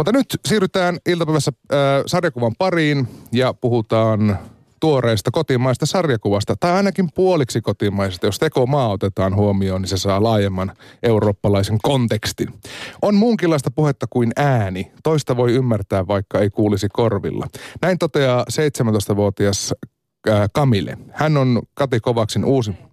Mutta nyt siirrytään iltapäivässä äh, sarjakuvan pariin ja puhutaan tuoreesta kotimaista sarjakuvasta, tai ainakin puoliksi kotimaisesta. Jos tekomaa otetaan huomioon, niin se saa laajemman eurooppalaisen kontekstin. On muunkinlaista puhetta kuin ääni. Toista voi ymmärtää, vaikka ei kuulisi korvilla. Näin toteaa 17-vuotias Kamille. Hän on Kati Kovaksin uusi...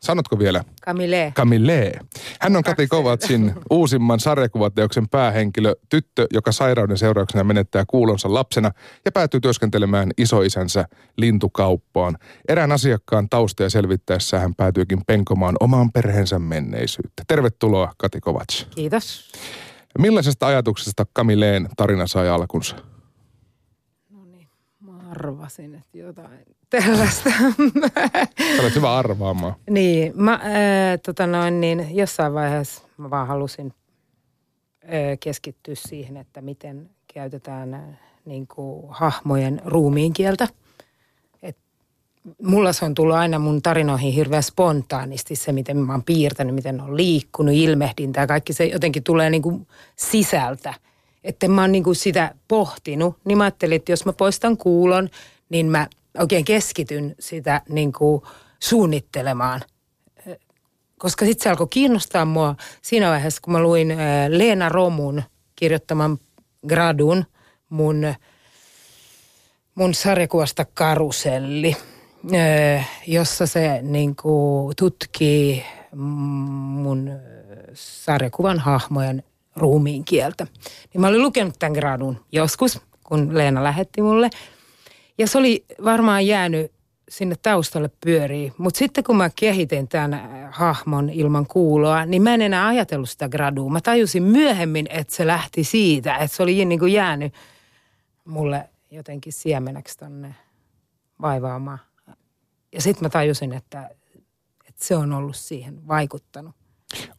Sanotko vielä? Camille. Camille. Hän on Kati Kovatsin uusimman sarjakuvateoksen päähenkilö, tyttö, joka sairauden seurauksena menettää kuulonsa lapsena ja päätyy työskentelemään isoisänsä lintukauppaan. Erään asiakkaan taustoja selvittäessä hän päätyykin penkomaan omaan perheensä menneisyyttä. Tervetuloa Kati Kovats. Kiitos. Millaisesta ajatuksesta Camilleen tarina sai alkunsa? arvasin, että jotain tällaista. Sä olet hyvä arvaamaan. niin, mä, äh, tota noin, niin jossain vaiheessa mä vaan halusin äh, keskittyä siihen, että miten käytetään äh, niin kuin, hahmojen ruumiin kieltä. Et mulla se on tullut aina mun tarinoihin hirveän spontaanisti se, miten mä oon piirtänyt, miten on liikkunut, ilmehdintä ja kaikki se jotenkin tulee niin kuin sisältä – että mä oon niinku sitä pohtinut, niin mä ajattelin, että jos mä poistan kuulon, niin mä oikein keskityn sitä niinku suunnittelemaan. Koska sitten se alkoi kiinnostaa mua siinä vaiheessa, kun mä luin Leena Romun kirjoittaman gradun mun, mun sarjakuvasta Karuselli, jossa se niinku tutkii mun sarjakuvan hahmojen ruumiin kieltä. Niin mä olin lukenut tämän gradun joskus, kun Leena lähetti mulle. Ja se oli varmaan jäänyt sinne taustalle pyörii. Mutta sitten kun mä kehitin tämän äh, hahmon ilman kuuloa, niin mä en enää ajatellut sitä gradua. Mä tajusin myöhemmin, että se lähti siitä, että se oli niin kuin jäänyt mulle jotenkin siemeneksi tonne vaivaamaan. Ja sitten mä tajusin, että, että se on ollut siihen vaikuttanut.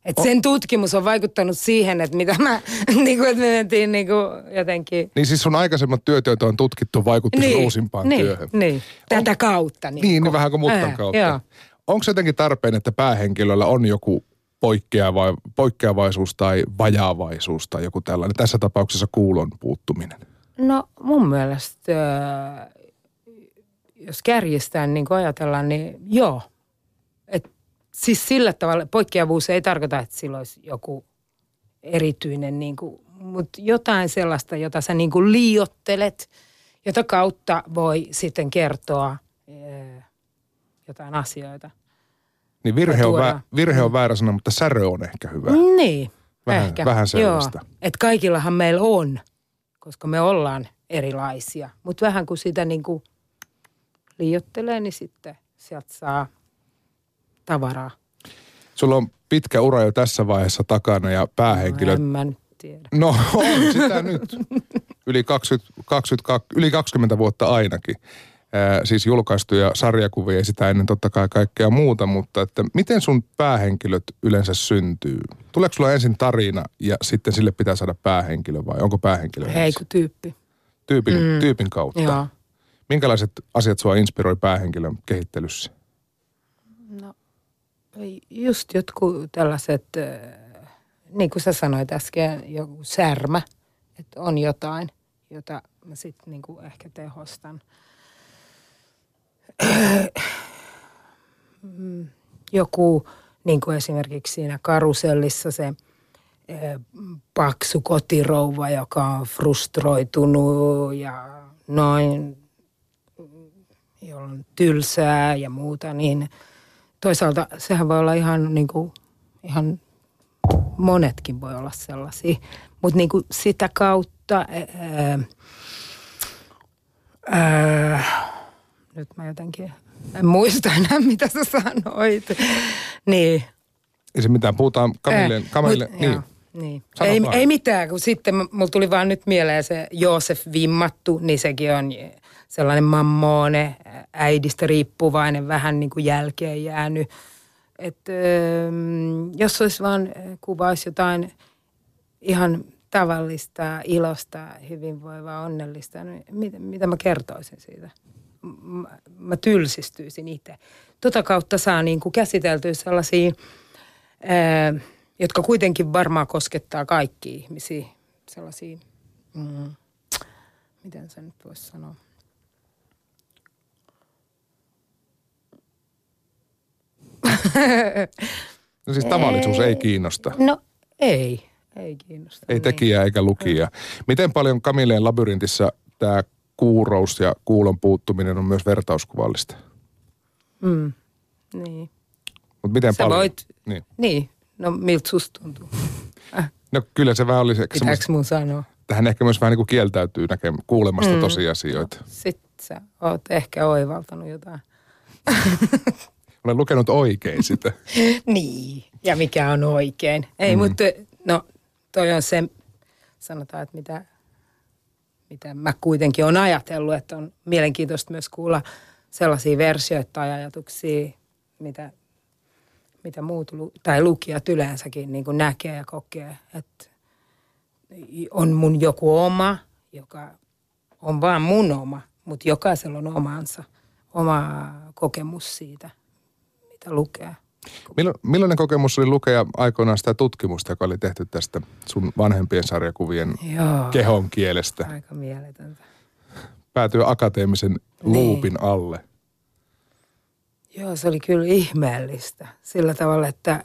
Et sen tutkimus on vaikuttanut siihen, että mitä mä, niin kuin, että me mentiin niin kuin jotenkin... Niin siis sun aikaisemmat työt, joita on tutkittu, vaikutti niin, uusimpaan niin, työhön. Niin, tätä kautta. Niin, niin, niin vähän kuin mutkan ää, kautta. Joo. Onko se jotenkin tarpeen, että päähenkilöllä on joku poikkeava, poikkeavaisuus tai vajaavaisuus tai joku tällainen, tässä tapauksessa kuulon puuttuminen? No mun mielestä, jos kärjistään niin kuin ajatellaan, niin joo. Siis sillä tavalla poikkeavuus ei tarkoita, että sillä olisi joku erityinen, niin kuin, mutta jotain sellaista, jota sä niin kuin liiottelet, jota kautta voi sitten kertoa ee, jotain asioita. Niin virhe on, vä, virhe on väärä sana, mutta särö on ehkä hyvä. Niin, vähän, ehkä. Vähän sellaista. Joo, että kaikillahan meillä on, koska me ollaan erilaisia. Mutta vähän kun sitä niin kuin liiottelee, niin sitten sieltä saa tavaraa. Sulla on pitkä ura jo tässä vaiheessa takana ja päähenkilö... No, en tiedä. No on sitä nyt. Yli 20, 20, yli 20 vuotta ainakin. Äh, siis julkaistuja sarjakuvia ja sitä ennen totta kai kaikkea muuta, mutta että miten sun päähenkilöt yleensä syntyy? Tuleeko sulla ensin tarina ja sitten sille pitää saada päähenkilö vai onko päähenkilö Heiku tyyppi. Tyypin, mm. tyypin kautta? Joo. Minkälaiset asiat sua inspiroi päähenkilön kehittelyssä? Just jotkut tällaiset, niin kuin sä sanoit äsken, joku särmä, että on jotain, jota mä sitten niin kuin ehkä tehostan. Joku, niin kuin esimerkiksi siinä karusellissa se paksu kotirouva, joka on frustroitunut ja noin, jolla on tylsää ja muuta, niin – toisaalta sehän voi olla ihan niin kuin, ihan monetkin voi olla sellaisia. Mutta niin kuin sitä kautta, ää, ää, nyt mä jotenkin en muista enää, mitä sä sanoit. niin. Ei se mitään, puhutaan Kamille. Kamille mut, niin. Joo. Niin. Ei, ei mitään, kun sitten mulla tuli vaan nyt mieleen se Joosef Vimmattu, niin sekin on sellainen mammoone, äidistä riippuvainen, vähän niin kuin jälkeen jäänyt. Että jos olisi vaan kuvaisi jotain ihan tavallista, ilosta, hyvinvoivaa, onnellista, niin mitä, mitä mä kertoisin siitä? Mä, mä tylsistyisin itse. Tota kautta saa niin kuin käsiteltyä sellaisia, ää, jotka kuitenkin varmaan koskettaa kaikki ihmisiä, sellaisia mm, miten se nyt voisi sanoa? No siis tavallisuus ei kiinnosta. No ei, ei kiinnosta. Ei niin. tekijää eikä lukijaa. Miten paljon Kamileen labyrintissa tämä kuurous ja kuulon puuttuminen on myös vertauskuvallista? Mm, niin. Mutta miten Sä paljon? voit, Niin. niin, no miltä susta tuntuu? No kyllä se vähän oli se, Pitääkö mun sanoa? tähän ehkä myös vähän niin kuin kieltäytyy näkemään, kuulemasta Mm. tosiasioita. Sitten sä oot ehkä oivaltanut jotain. Olen lukenut oikein sitä. Niin, ja mikä on oikein. Ei, mm. mutta no toi on se, sanotaan, että mitä, mitä mä kuitenkin on ajatellut, että on mielenkiintoista myös kuulla sellaisia versioita tai ajatuksia, mitä, mitä muut lu- tai lukijat yleensäkin niin kuin näkee ja kokee, että on mun joku oma, joka on vaan mun oma, mutta jokaisella on omansa, oma kokemus siitä, mitä lukee. Millo, millainen kokemus oli lukea aikoinaan sitä tutkimusta, joka oli tehty tästä sun vanhempien sarjakuvien Joo. kehon kielestä? Aika mieletöntä. Päätyy akateemisen Niin. luupin alle. Joo, se oli kyllä ihmeellistä. Sillä tavalla, että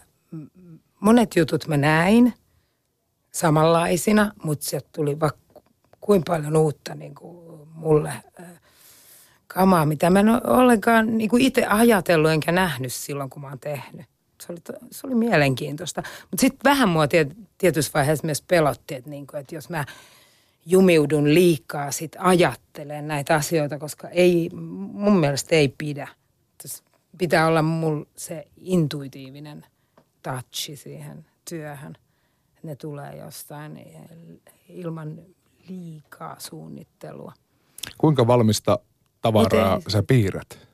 monet jutut mä näin samanlaisina, mutta sieltä tuli vaikka kuin paljon uutta niin kuin mulle äh, kamaa, mitä mä en ole ollenkaan niin kuin itse ajatellut enkä nähnyt silloin, kun mä oon tehnyt. Se oli, se oli mielenkiintoista. Mutta sitten vähän mua tiet, tietyssä vaiheessa myös pelotti, että, niin kuin, että jos mä jumiudun liikaa sit ajattelemaan näitä asioita, koska ei, mun mielestä ei pidä. Pitää olla mulla se intuitiivinen touchi siihen työhön. Ne tulee jostain ilman liikaa suunnittelua. Kuinka valmista tavaraa Miten- sä piirrät?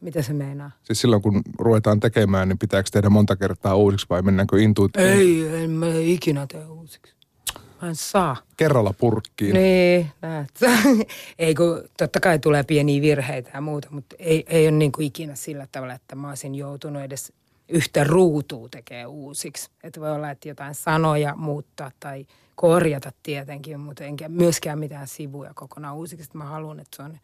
Mitä se meinaa? Siis silloin kun ruvetaan tekemään, niin pitääkö tehdä monta kertaa uusiksi vai mennäänkö intuitiivisesti Ei, en mä ikinä tee uusiksi. En saa. kerralla purkkiin? Niin, näet. ei kun totta kai tulee pieniä virheitä ja muuta, mutta ei, ei ole niin kuin ikinä sillä tavalla, että mä olisin joutunut edes yhtä ruutua tekee uusiksi. Että voi olla, että jotain sanoja muuttaa tai korjata tietenkin, mutta enkä myöskään mitään sivuja kokonaan uusiksi. Että mä haluan, että se on,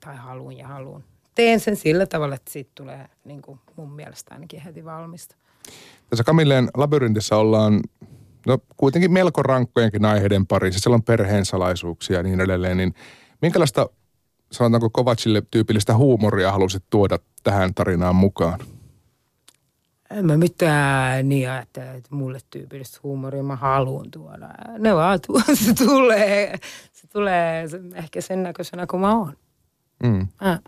tai haluan ja haluan. Teen sen sillä tavalla, että siitä tulee niin kuin mun mielestä ainakin heti valmista. Tässä Kamilleen labyrintissä ollaan no, kuitenkin melko rankkojenkin aiheiden parissa. Siellä on perheen salaisuuksia ja niin edelleen. Niin minkälaista, sanotaanko Kovacille tyypillistä huumoria halusit tuoda tähän tarinaan mukaan? En mä mitään niin ajattele, että mulle tyypillistä huumoria mä haluan tuoda. Ne vaan tu- se tulee, se tulee ehkä sen näköisenä kuin mä oon. Mm. Mä,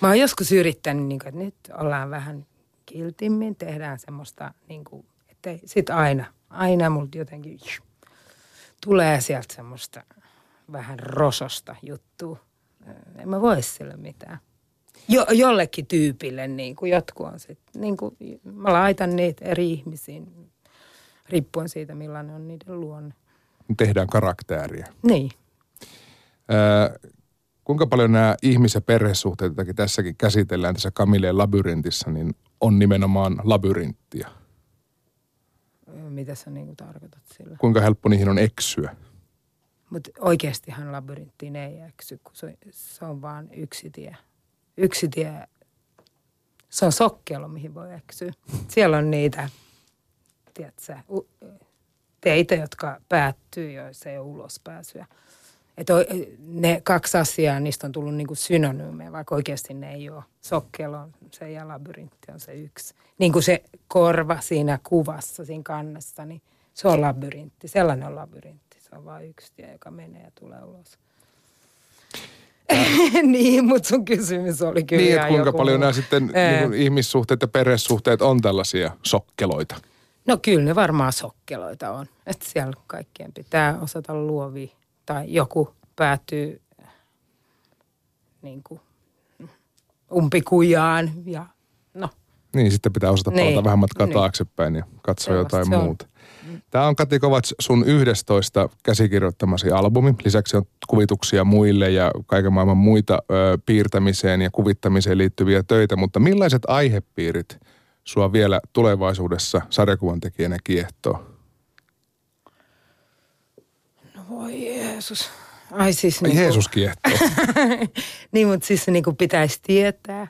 mä oon joskus yrittänyt, niin kuin, että nyt ollaan vähän kiltimmin, tehdään semmoista, niin kuin, että sit aina, aina multa jotenkin tulee sieltä semmoista vähän rososta juttua. En mä voi sille mitään. Jo, jollekin tyypille, niin kuin jotkut on sitten, niin kuin, mä laitan niitä eri ihmisiin, riippuen siitä millainen on niiden luonne. Tehdään karaktääriä. Niin. Öö, kuinka paljon nämä ihmis- ja perhesuhteet, tässäkin käsitellään tässä Kamilleen labyrintissa, niin on nimenomaan labyrinttiä? Mitä sä niin kuin tarkoitat sillä? Kuinka helppo niihin on eksyä? Mutta oikeastihan labyrinttiin ei eksy, kun se, se on vaan yksi tie. Yksi tie, se on sokkelo, mihin voi eksyä. Siellä on niitä, tiedätkö, teitä, jotka päättyy, joissa ei ole ulospääsyä. Että ne kaksi asiaa, niistä on tullut niinku synonyymejä, vaikka oikeasti ne ei ole. Sokkelo on se ja labyrintti on se yksi. Niin kuin se korva siinä kuvassa, siinä kannessa, niin se on labyrintti. Sellainen on labyrintti. Se on vain yksi tie, joka menee ja tulee ulos. niin, mutta sun kysymys oli kyllä Niin, että kuinka joku paljon muu. nämä sitten niin kuin ihmissuhteet ja perhesuhteet on tällaisia sokkeloita? No kyllä ne varmaan sokkeloita on. Että siellä kaikkien pitää osata luovia. Tai joku päätyy niin kuin umpikujaan ja no Niin, sitten pitää osata palata Niin, vähän matkaa niin. taaksepäin ja katsoa Sellaista jotain se on. muuta. Tämä on Kati Kovacs sun 11 käsikirjoittamasi albumi. Lisäksi on kuvituksia muille ja kaiken maailman muita ö, piirtämiseen ja kuvittamiseen liittyviä töitä. Mutta millaiset aihepiirit sua vielä tulevaisuudessa sarjakuvan tekijänä kiehtoo? Voi Jeesus. Ai siis Ai niin Jeesus kiehtoo. niin, mutta siis niin kuin pitäisi tietää.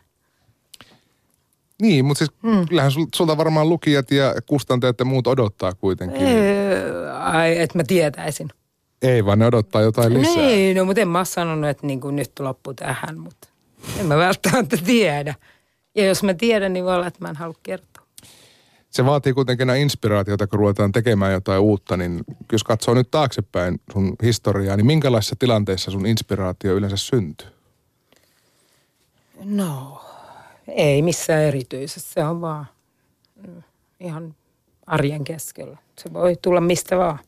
niin, mutta siis mm. kyllähän sul- sulta varmaan lukijat ja kustantajat ja muut odottaa kuitenkin. Öö, ai, että mä tietäisin. Ei, vaan ne odottaa jotain lisää. Niin, no mutta en mä sanonut, että niin kuin nyt loppu tähän, mutta en mä välttämättä tiedä. Ja jos mä tiedän, niin voi olla, että mä en halua kertoa. Se vaatii kuitenkin nämä inspiraatiota, kun ruvetaan tekemään jotain uutta, niin jos katsoo nyt taaksepäin sun historiaa, niin minkälaisissa tilanteissa sun inspiraatio yleensä syntyy? No, ei missään erityisessä. Se on vaan mm, ihan arjen keskellä. Se voi tulla mistä vaan.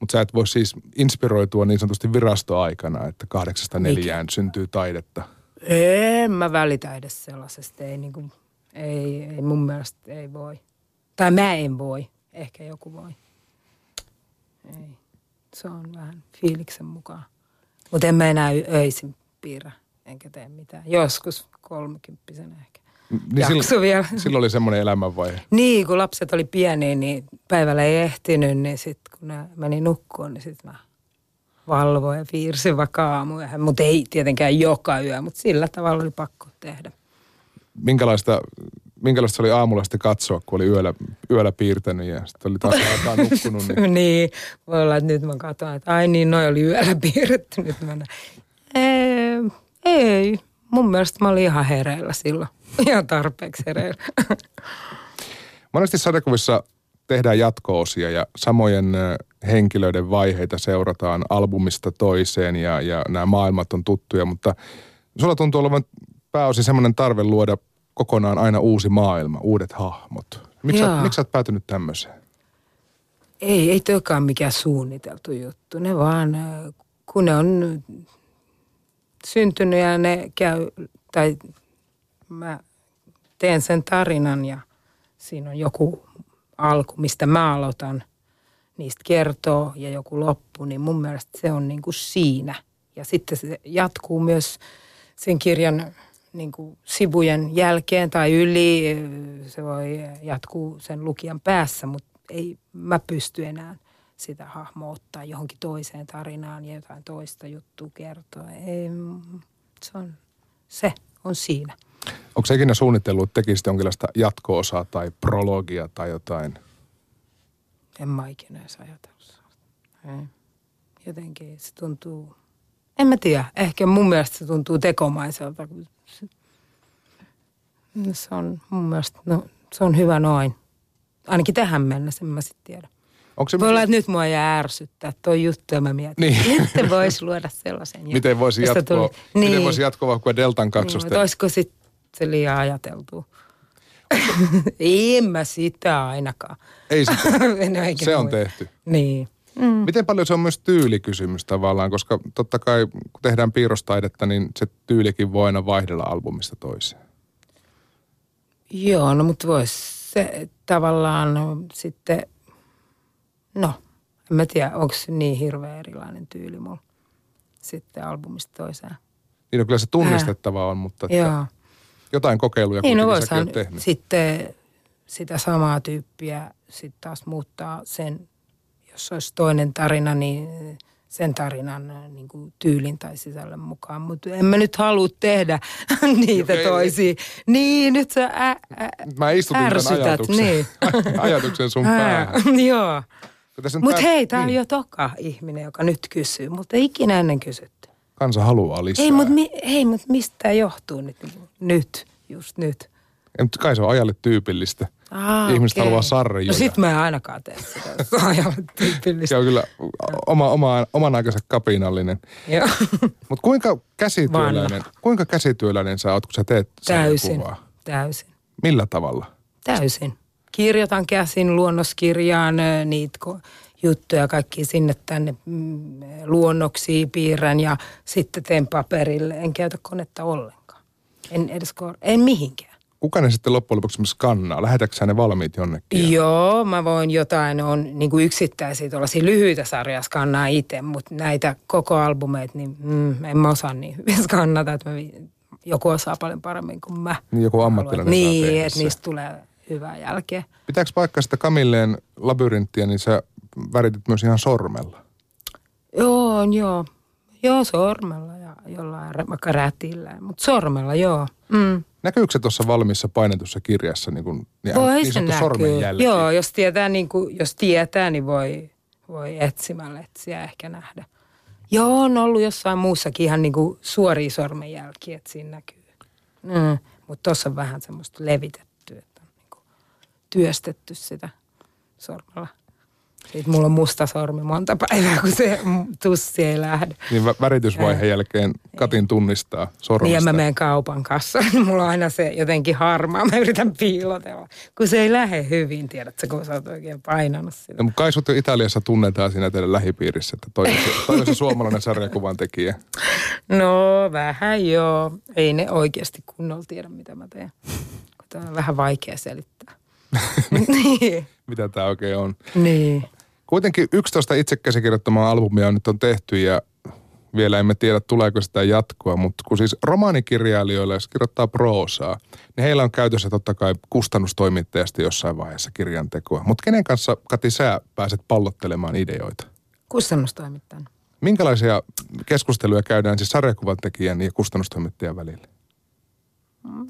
Mutta sä et voi siis inspiroitua niin sanotusti virastoaikana, että kahdeksasta neljään syntyy taidetta. En mä välitä edes sellaisesta. Ei, niin kuin, ei, ei mun mielestä ei voi. Tai mä en voi. Ehkä joku voi. Ei. Se on vähän fiiliksen mukaan. Mutta en mä enää öisin piirrä. Enkä tee mitään. Joskus kolmekymppisenä ehkä. Niin silloin, vielä. silloin oli semmoinen elämänvaihe. Niin, kun lapset oli pieniä, niin päivällä ei ehtinyt, niin sitten kun ne meni nukkuun, niin sitten mä valvoin ja piirsin vaikka aamuja. Mutta ei tietenkään joka yö, mutta sillä tavalla oli pakko tehdä. Minkälaista, minkälaista se oli aamulla sitten katsoa, kun oli yöllä, yöllä piirtänyt ja sitten oli taas aikaa nukkunut. Niin niin, voi olla, että nyt mä katson, että ai niin, noi oli yöllä piirretty. Nyt mä näin. Ei, ei, mun mielestä mä olin ihan hereillä silloin. Ihan tarpeeksi hereillä. Monesti sadekuvissa tehdään jatko-osia ja samojen henkilöiden vaiheita seurataan albumista toiseen ja, ja nämä maailmat on tuttuja, mutta sulla tuntuu olevan pääosin semmoinen tarve luoda kokonaan aina uusi maailma, uudet hahmot. Miksi sä, miksi sä oot päätynyt tämmöiseen? Ei, ei toikaan mikään suunniteltu juttu. Ne vaan, ö, kun ne on syntynyt ja ne käy, tai mä teen sen tarinan ja siinä on joku alku, mistä mä aloitan niistä kertoo ja joku loppu, niin mun mielestä se on niin kuin siinä. Ja sitten se jatkuu myös sen kirjan niin kuin sivujen jälkeen tai yli. Se voi jatkuu sen lukijan päässä, mutta ei mä pysty enää sitä hahmoa ottaa johonkin toiseen tarinaan ja jotain toista juttua kertoa. Ei, se on, se on siinä. Onko se ikinä suunnitellut, että tekisit jonkinlaista jatko-osaa tai prologia tai jotain? En mä ikinä edes ajatellut. Jotenkin se tuntuu, en mä tiedä, ehkä mun mielestä se tuntuu tekomaiselta. kun Se, on mun mielestä, no se on hyvä noin. Ainakin tähän mennessä, en mä sitten tiedä. Onko se, Voi olla, että nyt mua jää ärsyttää toi juttu ja mä mietin, Niin. niin. miten voisi luoda sellaisen. miten voisi jatkoa, tuli- miten Niin. voisi jatkoa vaikka Deltan Niin, kaksosten? mutta olisiko sitten se liian ajateltu? en mä sitä ainakaan. Ei sitä. Oikein Se on tehty. Niin. Mm. Miten paljon se on myös tyylikysymys tavallaan, koska totta kai kun tehdään piirrostaidetta, niin se tyylikin voi aina vaihdella albumista toiseen. Joo, no mutta voisi se tavallaan sitten, no en mä tiedä, onko se niin hirveän erilainen tyyli mulla sitten albumista toiseen. Niin on kyllä se tunnistettava on, mutta että Joo. jotain kokeiluja Niin, no säkin oot tehnyt. sitten sitä samaa tyyppiä sitten taas muuttaa sen, jos olisi toinen tarina, niin sen tarinan äh, niin kuin tyylin tai sisällön mukaan. Mutta en mä nyt halua tehdä niitä Okei. toisia. Niin, nyt sä ä, ä, Mä istutin tämän ärsytät, ajatuksen, niin. ajatuksen sun päähän. Ää, Joo. Mutta pää- hei, tämä on niin, jo toka ihminen, joka nyt kysyy. Mutta ikinä ennen kysytty. Kansa haluaa lisää. Ei, mutta mi, ei, mut mistä tämä johtuu nyt? Nyt, just nyt. Mutta kai se on ajalle tyypillistä. Aa, Ihmiset okei. haluaa sarjoja. No sit mä en ainakaan tee sitä. Se on Se tyypillistä. on kyllä oma, oma, oman aikansa kapinallinen. Joo. Mutta kuinka käsityöläinen, kuinka käsityöläinen sä oot, kun sä teet Täysin, sarjakuvaa? täysin, Millä tavalla? täysin. Kirjoitan käsin luonnoskirjaan niitä juttuja kaikki sinne tänne mm, luonnoksia piirrän ja sitten teen paperille. En käytä konetta ollenkaan. En edes kor- en mihinkään. Kuka ne sitten loppujen lopuksi skannaa? Lähetätkö sä ne valmiit jonnekin? Joo, mä voin jotain, on niin kuin yksittäisiä tuollaisia lyhyitä sarjoja skannaa itse, mutta näitä koko albumeita, niin mm, en mä osaa niin hyvin skannata, että mä, joku osaa paljon paremmin kuin mä. Niin joku ammattilainen Niin, että niistä tulee hyvää jälkeä. Pitääkö paikkaa sitä Kamilleen labyrinttiä, niin sä väritit myös ihan sormella? Joo, joo. Joo, sormella ja jollain vaikka rätillä, mutta sormella joo. Mm. Näkyykö se tuossa valmiissa painetussa kirjassa niin, kuin, niin, Voi niin se sanottu näkyy. sormenjälki? Joo, jos tietää, niin kuin, jos tietää, niin voi, voi etsimällä etsiä ehkä nähdä. Joo, on ollut jossain muussakin ihan niin kuin suoria sormenjälkiä, että siinä näkyy. Mm. Mutta tuossa on vähän semmoista levitetty, että on niin kuin työstetty sitä sormella. Sitten mulla on musta sormi monta päivää, kun se tussi ei lähde. Niin vä- väritysvaiheen jälkeen Katin tunnistaa sormesta. Niin ja mä menen kaupan niin mulla on aina se jotenkin harmaa. Mä yritän piilotella, kun se ei lähde hyvin, tiedätkö, kun sä oot oikein painanut sitä. No, kai sut jo Italiassa tunnetaan siinä teidän lähipiirissä, että toi on se, toi on se suomalainen sarjakuvan tekijä. No vähän joo. Ei ne oikeasti kunnolla tiedä, mitä mä teen. Kun tää on vähän vaikea selittää. niin. Mitä tämä oikein on. niin. Kuitenkin 11 itse käsikirjoittamaa albumia nyt on tehty ja vielä emme tiedä tuleeko sitä jatkoa, mutta kun siis romaanikirjailijoille, jos kirjoittaa proosaa, niin heillä on käytössä totta kai kustannustoimittajasta jossain vaiheessa kirjan tekoa. Mutta kenen kanssa, Kati, sä pääset pallottelemaan ideoita? Kustannustoimittajan. Minkälaisia keskusteluja käydään siis sarjakuvan tekijän ja kustannustoimittajan välillä?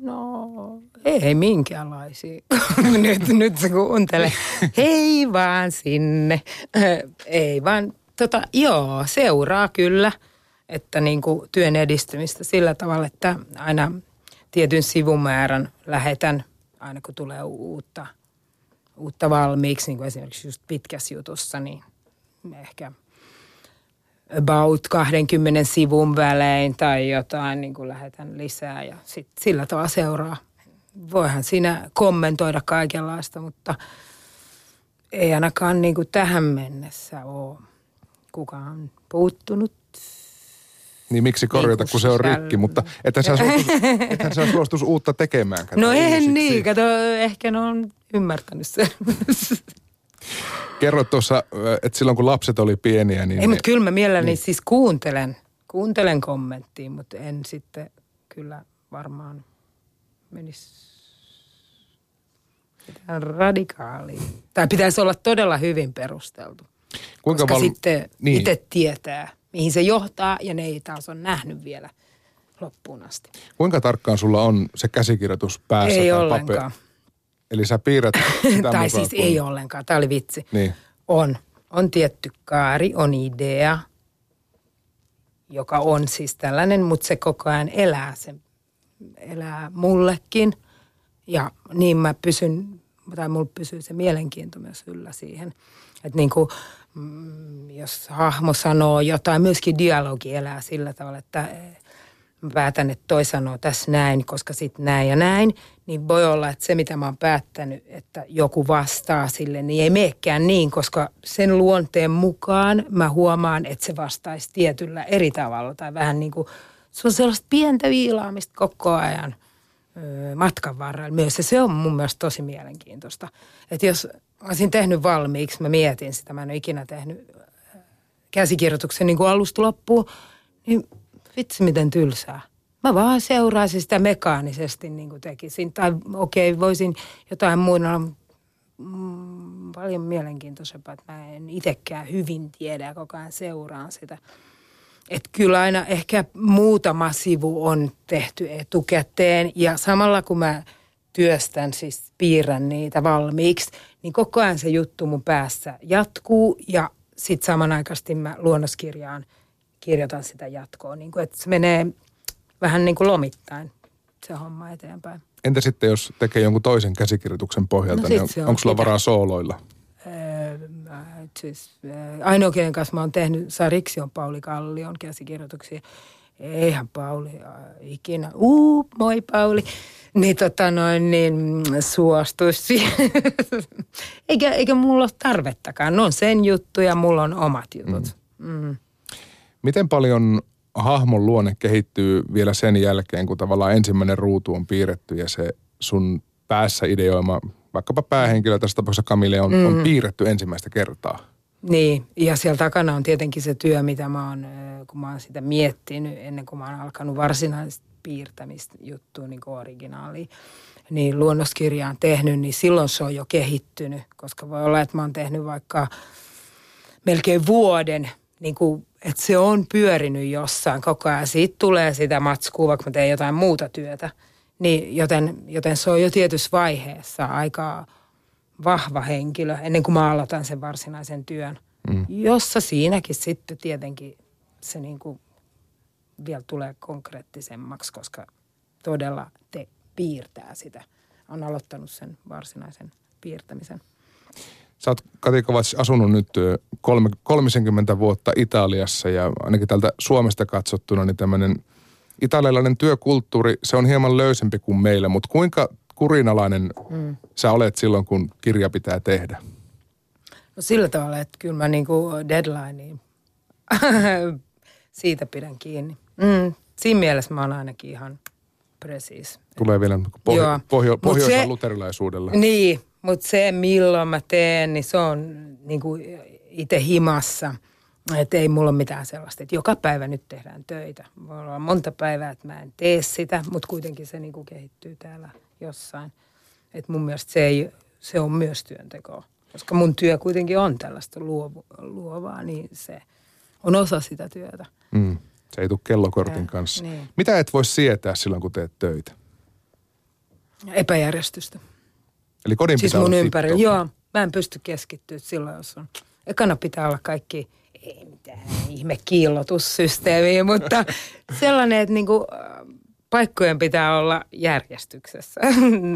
No, ei minkäänlaisia. nyt, nyt se kuuntele. Hei vaan sinne. ei vaan, tota, joo, seuraa kyllä, että niin kuin työn edistymistä sillä tavalla, että aina tietyn sivumäärän lähetän, aina kun tulee uutta, uutta valmiiksi, niin kuin esimerkiksi just pitkässä jutussa, niin ehkä about 20 sivun välein tai jotain, niin kuin lähetän lisää ja sit sillä tavalla seuraa. Voihan siinä kommentoida kaikenlaista, mutta ei ainakaan niin kuin tähän mennessä ole kukaan puuttunut. Niin miksi korjata, kun se on rikki, mutta ethän sä suostus, ethän sä suostus uutta tekemään. No en uusiksi. niin, kato, ehkä ne on ymmärtänyt sen. Kerroit tuossa, että silloin kun lapset oli pieniä, niin... Ei, mutta kyllä mä mielelläni niin. siis kuuntelen, kuuntelen kommenttiin, mutta en sitten kyllä varmaan menisi mitään radikaalia. Tai pitäisi olla todella hyvin perusteltu. kuinka koska val- sitten niin. itse tietää, mihin se johtaa ja ne ei taas ole nähnyt vielä loppuun asti. Kuinka tarkkaan sulla on se käsikirjoitus päässä ei ollenkaan. paperi? Eli sä piirrät sitä tai siis kun- ei ollenkaan, tämä oli vitsi. Niin. On. On tietty kaari, on idea, joka on siis tällainen, mutta se koko ajan elää, se elää mullekin. Ja niin mä pysyn, tai mulla pysyy se mielenkiinto myös yllä siihen. Että niin kuin, mm, jos hahmo sanoo jotain, myöskin dialogi elää sillä tavalla, että mä päätän, että toi sanoo tässä näin, koska sitten näin ja näin, niin voi olla, että se mitä mä oon päättänyt, että joku vastaa sille, niin ei meekään niin, koska sen luonteen mukaan mä huomaan, että se vastaisi tietyllä eri tavalla tai vähän niin kuin, se on sellaista pientä viilaamista koko ajan matkan varrella myös. Ja se on mun mielestä tosi mielenkiintoista. Että jos olisin tehnyt valmiiksi, mä mietin sitä, mä en ole ikinä tehnyt käsikirjoituksen niin kuin alusta loppuun, niin vitsi miten tylsää. Mä vaan seuraisin sitä mekaanisesti niin kuin tekisin. Tai okei, okay, voisin jotain muuta, mm, paljon mielenkiintoisempaa, että mä en itsekään hyvin tiedä ja koko ajan seuraan sitä. Että kyllä aina ehkä muutama sivu on tehty etukäteen ja samalla kun mä työstän, siis piirrän niitä valmiiksi, niin koko ajan se juttu mun päässä jatkuu ja sitten samanaikaisesti mä luonnoskirjaan kirjoitan sitä jatkoa. Niin kuin, että se menee vähän niin kuin lomittain se homma eteenpäin. Entä sitten, jos tekee jonkun toisen käsikirjoituksen pohjalta, No niin on, on onko sulla varaa sooloilla? Öö, mä- siis, öö, ainoa, kenen kanssa mä oon tehnyt sariksi on Pauli Kallion käsikirjoituksia. Eihän Pauli äh, ikinä, uu, moi Pauli, niin tota noin, niin suostuisi eikä, eikä mulla ole tarvettakaan. Ne on sen juttu ja mulla on omat jutut. Mm. Mm. Miten paljon hahmon luonne kehittyy vielä sen jälkeen, kun tavallaan ensimmäinen ruutu on piirretty ja se sun päässä ideoima, vaikkapa päähenkilö, tässä tapauksessa Kamille, on, mm. on piirretty ensimmäistä kertaa? Niin, ja siellä takana on tietenkin se työ, mitä mä oon, kun mä oon sitä miettinyt ennen kuin mä oon alkanut varsinaista piirtämistä juttua niin kuin originaaliin, niin luonnoskirjaan tehnyt, niin silloin se on jo kehittynyt, koska voi olla, että mä oon tehnyt vaikka melkein vuoden niin kuin että se on pyörinyt jossain koko ajan. Siitä tulee sitä matskua, vaikka mä teen jotain muuta työtä. Niin, joten, joten se on jo tietyssä vaiheessa aika vahva henkilö ennen kuin mä aloitan sen varsinaisen työn. Mm. Jossa siinäkin sitten tietenkin se niin kuin vielä tulee konkreettisemmaksi, koska todella te piirtää sitä. On aloittanut sen varsinaisen piirtämisen. Sä oot Kati Kovacs asunut nyt 30 vuotta Italiassa ja ainakin tältä Suomesta katsottuna niin tämmöinen italialainen työkulttuuri, se on hieman löysempi kuin meillä, mutta kuinka kurinalainen mm. sä olet silloin, kun kirja pitää tehdä? No sillä tavalla, että kyllä mä niinku deadlineen siitä pidän kiinni. Mm. Siinä mielessä mä oon ainakin ihan presiis. Tulee vielä pohjo- pohjo- pohjoisella luterilaisuudella. Niin, mutta se milloin mä teen, niin se on niinku itse himassa. Että ei mulla ole mitään sellaista, että joka päivä nyt tehdään töitä. Voi olla monta päivää, että mä en tee sitä, mutta kuitenkin se niinku kehittyy täällä jossain. Että mun mielestä se, ei, se on myös työntekoa. Koska mun työ kuitenkin on tällaista luovu, luovaa, niin se on osa sitä työtä. Mm. Se ei tule kellokortin ja, kanssa. Niin. Mitä et voi sietää silloin, kun teet töitä? Epäjärjestystä. Eli kodin siis pitää mun olla ympärillä. Joo, mä en pysty keskittyä silloin, jos on. Ekana pitää olla kaikki, ei mitään ihme kiillotussysteemiä, mutta sellainen, että niinku, paikkojen pitää olla järjestyksessä.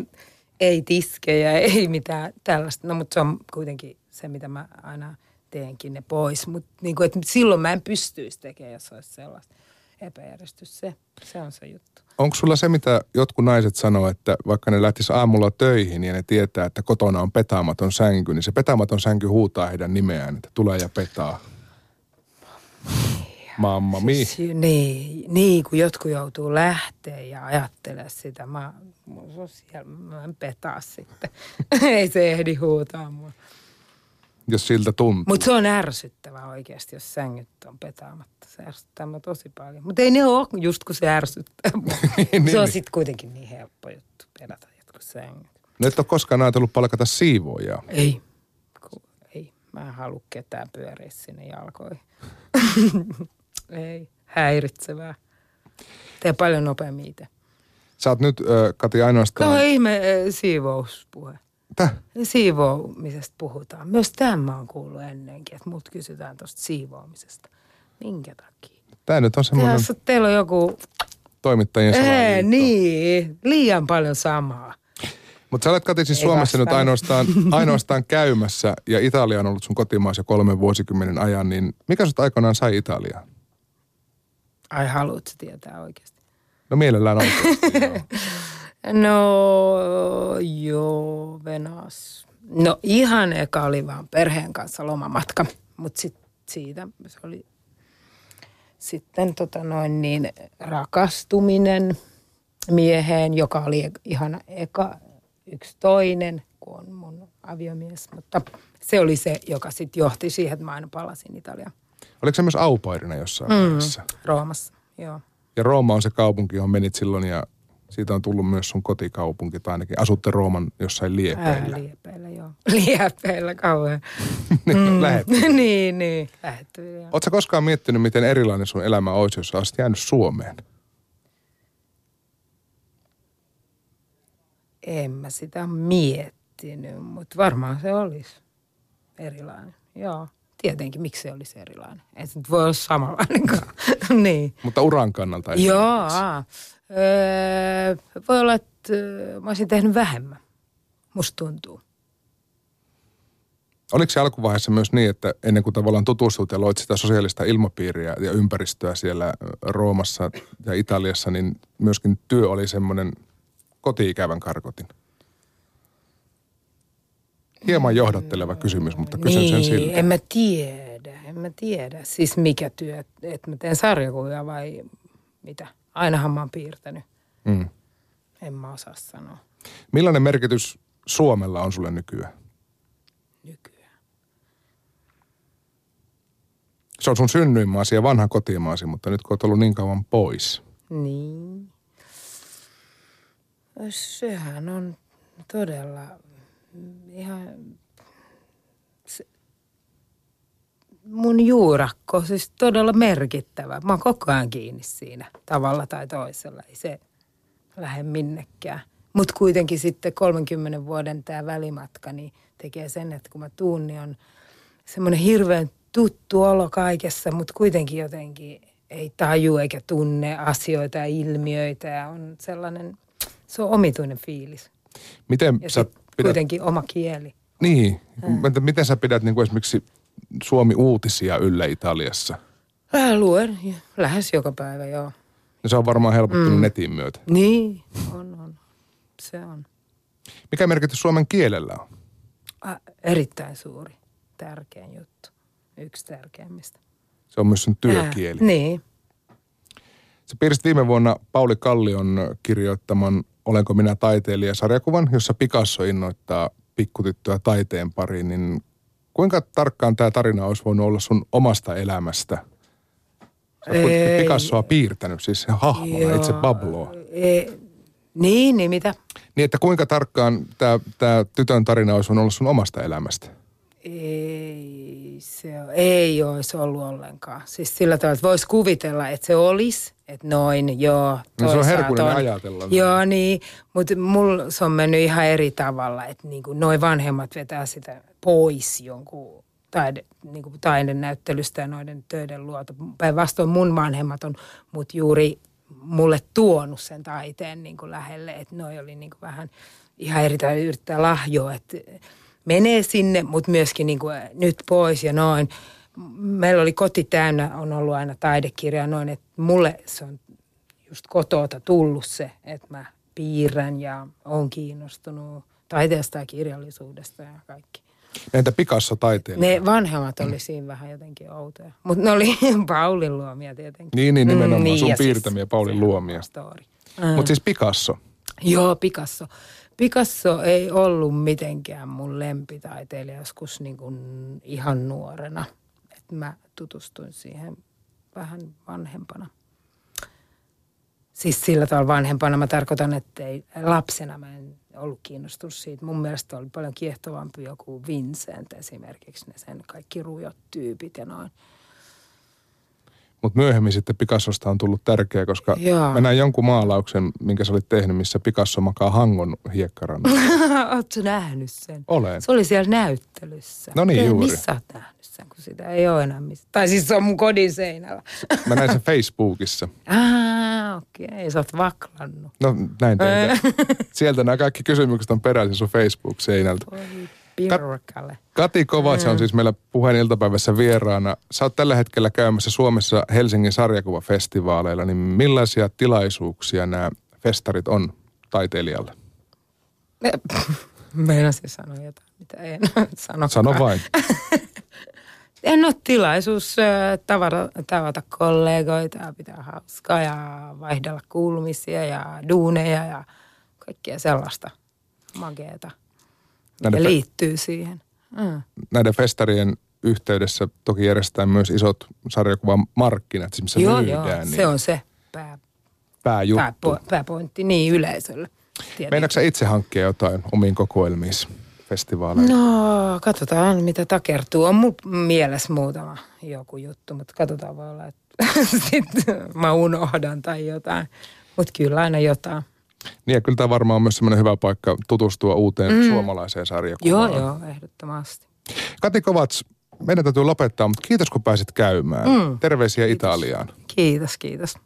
ei tiskejä, ei mitään tällaista. No mutta se on kuitenkin se, mitä mä aina teenkin ne pois. Mutta niinku, silloin mä en pystyisi tekemään, jos olisi sellaista epäjärjestys. Se, se on se juttu. Onko sulla se, mitä jotkut naiset sanoo, että vaikka ne lähtis aamulla töihin ja ne tietää, että kotona on petaamaton sänky, niin se petaamaton sänky huutaa heidän nimeään, että tulee ja petaa. Mamma mi. Siis, niin, niin, kun jotkut joutuu lähteä ja ajattelee sitä. Mä, siellä, mä en petaa sitten. Ei se ehdi huutaa mua. Jos siltä tuntuu. Mutta se on ärsyttävää oikeasti, jos sängyt on petaamatta. Se ärsyttää mä tosi paljon. Mutta ei ne ole just kun se ärsyttää niin, se on niin. sitten kuitenkin niin helppo juttu pedata jotkut sängyt. No et ole koskaan ajatellut palkata siivoojaa? Ei. ei. Mä en halua ketään pyöriä sinne jalkoihin. Ei, häiritsevää. Tee paljon nopeammin itse. Sä oot nyt, Kati, ainoastaan... Kauan ihme siivouspuhe. Täh? Siivoamisesta puhutaan. Myös tämä on kuullut ennenkin, että mut kysytään tuosta siivoamisesta. Minkä takia? Tämä nyt on semmoinen... Tässä, teillä on joku... Toimittajien Ei, niin, liian paljon samaa. Mutta sä olet Kati siis Suomessa vastaan. nyt ainoastaan, ainoastaan käymässä ja Italia on ollut sun kotimaassa kolmen vuosikymmenen ajan, niin mikä sut aikanaan sai Italiaan? Ai haluatko tietää oikeasti? No mielellään oikeasti, joo. No joo, Venas. No ihan eka oli vaan perheen kanssa lomamatka, mutta sit siitä se oli sitten tota noin niin rakastuminen mieheen, joka oli ihan eka yksi toinen, kun on mun aviomies, mutta se oli se, joka sitten johti siihen, että mä aina palasin Italiaan. Oliko se myös aupairina jossain mm, vaiheessa? Roomassa, joo. Ja Rooma on se kaupunki, johon menit silloin ja siitä on tullut myös sun kotikaupunki, tai ainakin asutte Rooman jossain Liepeillä. Ää, liepeillä, joo. Liepeillä kauhean. niin, mm. niin, niin, lähetty, Oletko koskaan miettinyt, miten erilainen sun elämä olisi, jos olisit jäänyt Suomeen? En mä sitä miettinyt, mutta varmaan se olisi erilainen, joo tietenkin, miksi se olisi erilainen. Ei se voi olla samanlainenkaan. niin. Mutta uran kannalta ei Joo, öö, voi olla, että mä olisin tehnyt vähemmän. Musta tuntuu. Oliko se alkuvaiheessa myös niin, että ennen kuin tavallaan tutustut ja loit sitä sosiaalista ilmapiiriä ja ympäristöä siellä Roomassa ja Italiassa, niin myöskin työ oli semmoinen koti-ikävän karkotin? Hieman johdatteleva kysymys, mutta kysyn niin, sen silti. en mä tiedä, en mä tiedä. Siis mikä työ, että mä teen sarjakuvia vai mitä? Ainahan mä oon piirtänyt. Mm. En mä osaa sanoa. Millainen merkitys Suomella on sulle nykyään? Nykyään? Se on sun synnyinmaasi ja vanha kotimaasi, mutta nyt kun oot ollut niin kauan pois. Niin. Sehän on todella ihan se, mun juurakko, siis todella merkittävä. Mä oon koko ajan kiinni siinä tavalla tai toisella. Ei se lähde minnekään. Mutta kuitenkin sitten 30 vuoden tämä välimatka niin tekee sen, että kun mä tuun, niin on semmoinen hirveän tuttu olo kaikessa, mutta kuitenkin jotenkin ei taju eikä tunne asioita ja ilmiöitä ja on sellainen, se on omituinen fiilis. Miten Ja sä sit pidät... kuitenkin oma kieli. Niin. Entä miten sä pidät niin kuin esimerkiksi Suomi-uutisia yllä Italiassa? Mä luen lähes joka päivä, joo. Ja se on varmaan helpottunut mm. netin myötä. Niin, on, on. Se on Mikä merkitys suomen kielellä on? Ä, erittäin suuri, tärkein juttu. Yksi tärkeimmistä. Se on myös sun työkieli. Ää, niin. Sä piirsit viime vuonna Pauli Kallion kirjoittaman Olenko minä taiteilija sarjakuvan, jossa Picasso innoittaa pikkutyttöä taiteen pariin, niin kuinka tarkkaan tämä tarina olisi voinut olla sun omasta elämästä? Sä Ei. Picassoa piirtänyt, siis hahmona, Joo. itse Pabloa. E, niin, niin mitä? Niin, että kuinka tarkkaan tämä, tämä tytön tarina olisi voinut olla sun omasta elämästä? Ei, se on, ei olisi ollut ollenkaan. Siis sillä tavalla, että voisi kuvitella, että se olisi, että noin, joo. No se on herkullinen ajatella. Joo, niin, mutta mulla se on mennyt ihan eri tavalla, että niin kuin noi vanhemmat vetää sitä pois jonkun taide, niin kuin taidenäyttelystä ja noiden töiden luota. Päinvastoin mun vanhemmat on mut juuri mulle tuonut sen taiteen niin kuin lähelle, että noi oli niin kuin vähän ihan eri tavalla yrittää lahjoa, että menee sinne, mutta myöskin niin kuin nyt pois ja noin. Meillä oli koti täynnä, on ollut aina taidekirja noin, että mulle se on just kotoota tullut se, että mä piirrän ja on kiinnostunut taiteesta ja kirjallisuudesta ja kaikki. Entä Picasso taiteilija? Ne vanhemmat oli siinä vähän jotenkin outoja, mutta ne oli Paulin luomia tietenkin. Niin, niin nimenomaan. Mm, sun ja piirtämiä Paulin sehän on luomia. Mutta siis Picasso. Joo, Picasso. Picasso ei ollut mitenkään mun lempitaiteilija joskus niin kuin ihan nuorena. Et mä tutustuin siihen vähän vanhempana. Siis sillä tavalla vanhempana mä tarkoitan, että ei, lapsena mä en ollut kiinnostunut siitä. Mun mielestä oli paljon kiehtovampi joku Vincent esimerkiksi, ne sen kaikki rujot tyypit ja noin. Mutta myöhemmin sitten Picassosta on tullut tärkeä, koska Joo. mä näin jonkun maalauksen, minkä sä olit tehnyt, missä Picasso makaa Hangon hiekkarannalla. Oletko nähnyt sen? Olen. Se oli siellä näyttelyssä. No niin, juuri. Missä olet nähnyt sen, kun sitä ei ole enää missä? Tai siis se on mun kodin seinällä. Mä näin sen Facebookissa. Ah, okei. Okay. Sä oot vaklannut. No näin tein. Sieltä nämä kaikki kysymykset on peräisin sun Facebook-seinältä. Oi pirkalle. Kati Kovacs on siis meillä puheen iltapäivässä vieraana. Sä oot tällä hetkellä käymässä Suomessa Helsingin sarjakuvafestivaaleilla, niin millaisia tilaisuuksia nämä festarit on taiteilijalle? Meinasin sanoa jotain, mitä en sano. Sano vain. En ole tilaisuus tavata, tavata kollegoita ja pitää hauskaa ja vaihdella kuulumisia ja duuneja ja kaikkea sellaista mageeta. Näiden, Ja fe- liittyy siihen. Mm. näiden festarien yhteydessä toki järjestetään myös isot sarjakuvan markkinat, siis missä Joo, myydään. joo, niin se on se pää, pääjuttu. pääpo, pääpointti niin yleisölle. Meinaatko sä itse hankkia jotain omiin kokoelmiin festivaaleilla? No, katsotaan mitä takertuu. On mun mielessä muutama joku juttu, mutta katsotaan voi olla, että sitten mä unohdan tai jotain. Mutta kyllä aina jotain. Niin ja kyllä tämä varmaan on myös semmoinen hyvä paikka tutustua uuteen mm. suomalaiseen sarjakuvaan. Joo, joo, ehdottomasti. Kati Kovats, meidän täytyy lopettaa, mutta kiitos kun pääsit käymään. Mm. Terveisiä Italiaan. Kiitos, kiitos.